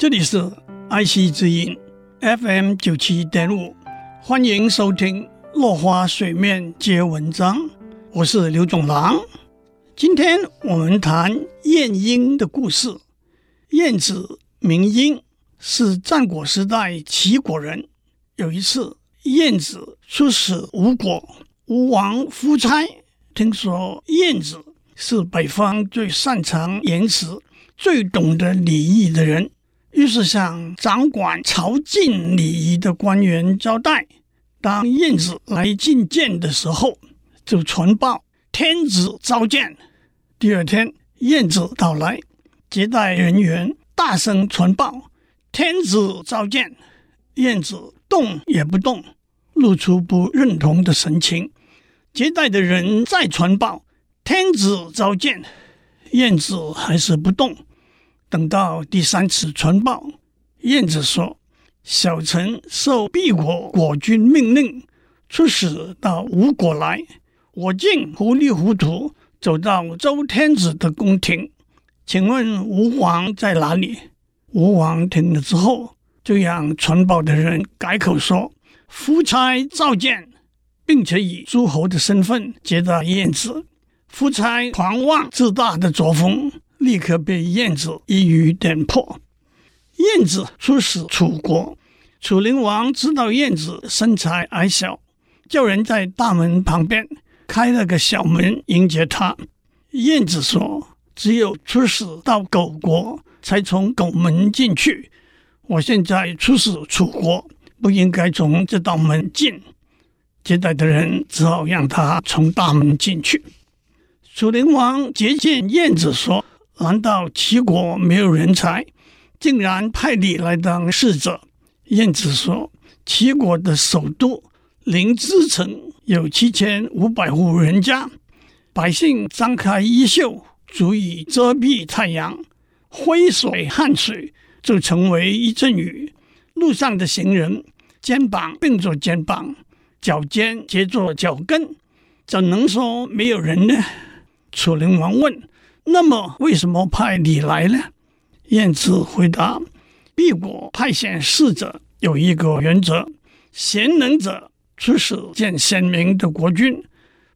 这里是爱惜之音 FM 九七点五，欢迎收听《落花水面接文章》，我是刘总郎。今天我们谈晏婴的故事。晏子名婴，是战国时代齐国人。有一次，晏子出使吴国，吴王夫差听说晏子是北方最擅长言辞、最懂得礼仪的人。于是向掌管朝觐礼仪的官员交代，当晏子来觐见的时候，就传报天子召见。第二天，晏子到来，接待人员大声传报天子召见。晏子动也不动，露出不认同的神情。接待的人再传报天子召见，晏子还是不动。等到第三次传报，晏子说：“小臣受敝国国君命令，出使到吴国来。我竟糊里糊涂走到周天子的宫廷，请问吴王在哪里？”吴王听了之后，就让传报的人改口说：“夫差召见，并且以诸侯的身份接待晏子。”夫差狂妄自大的作风。立刻被晏子一语点破。晏子出使楚国，楚灵王知道晏子身材矮小，叫人在大门旁边开了个小门迎接他。晏子说：“只有出使到狗国，才从狗门进去。我现在出使楚国，不应该从这道门进。”接待的人只好让他从大门进去。楚灵王接见晏子说。难道齐国没有人才，竟然派你来当使者？晏子说：“齐国的首都临淄城有七千五百户人家，百姓张开衣袖，足以遮蔽太阳，挥水汗水就成为一阵雨。路上的行人肩膀并着肩膀，脚尖接着脚跟，怎能说没有人呢？”楚灵王问。那么，为什么派你来呢？晏子回答：“敝国派遣使者有一个原则，贤能者出使见贤明的国君，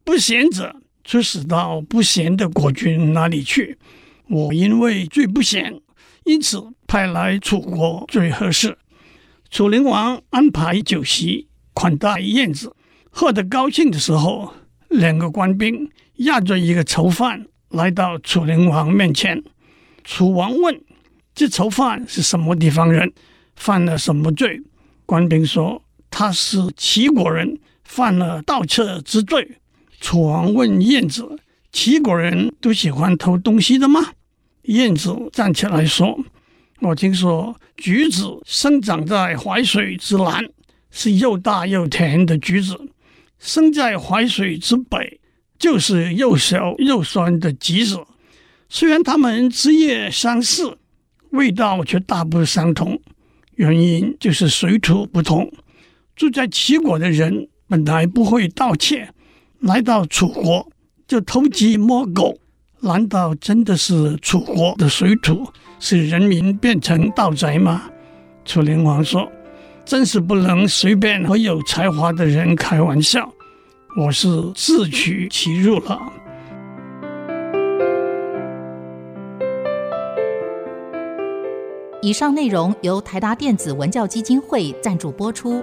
不贤者出使到不贤的国君那里去。我因为最不贤，因此派来楚国最合适。”楚灵王安排酒席款待晏子，喝得高兴的时候，两个官兵押着一个囚犯。来到楚灵王面前，楚王问：“这囚犯是什么地方人？犯了什么罪？”官兵说：“他是齐国人，犯了盗窃之罪。”楚王问晏子：“齐国人都喜欢偷东西的吗？”晏子站起来说：“我听说橘子生长在淮水之南，是又大又甜的橘子；生在淮水之北。”就是又小又酸的橘子，虽然它们枝叶相似，味道却大不相同。原因就是水土不同。住在齐国的人本来不会盗窃，来到楚国就偷鸡摸狗。难道真的是楚国的水土使人民变成盗贼吗？楚灵王说：“真是不能随便和有才华的人开玩笑。”我是自取其辱了。以上内容由台达电子文教基金会赞助播出。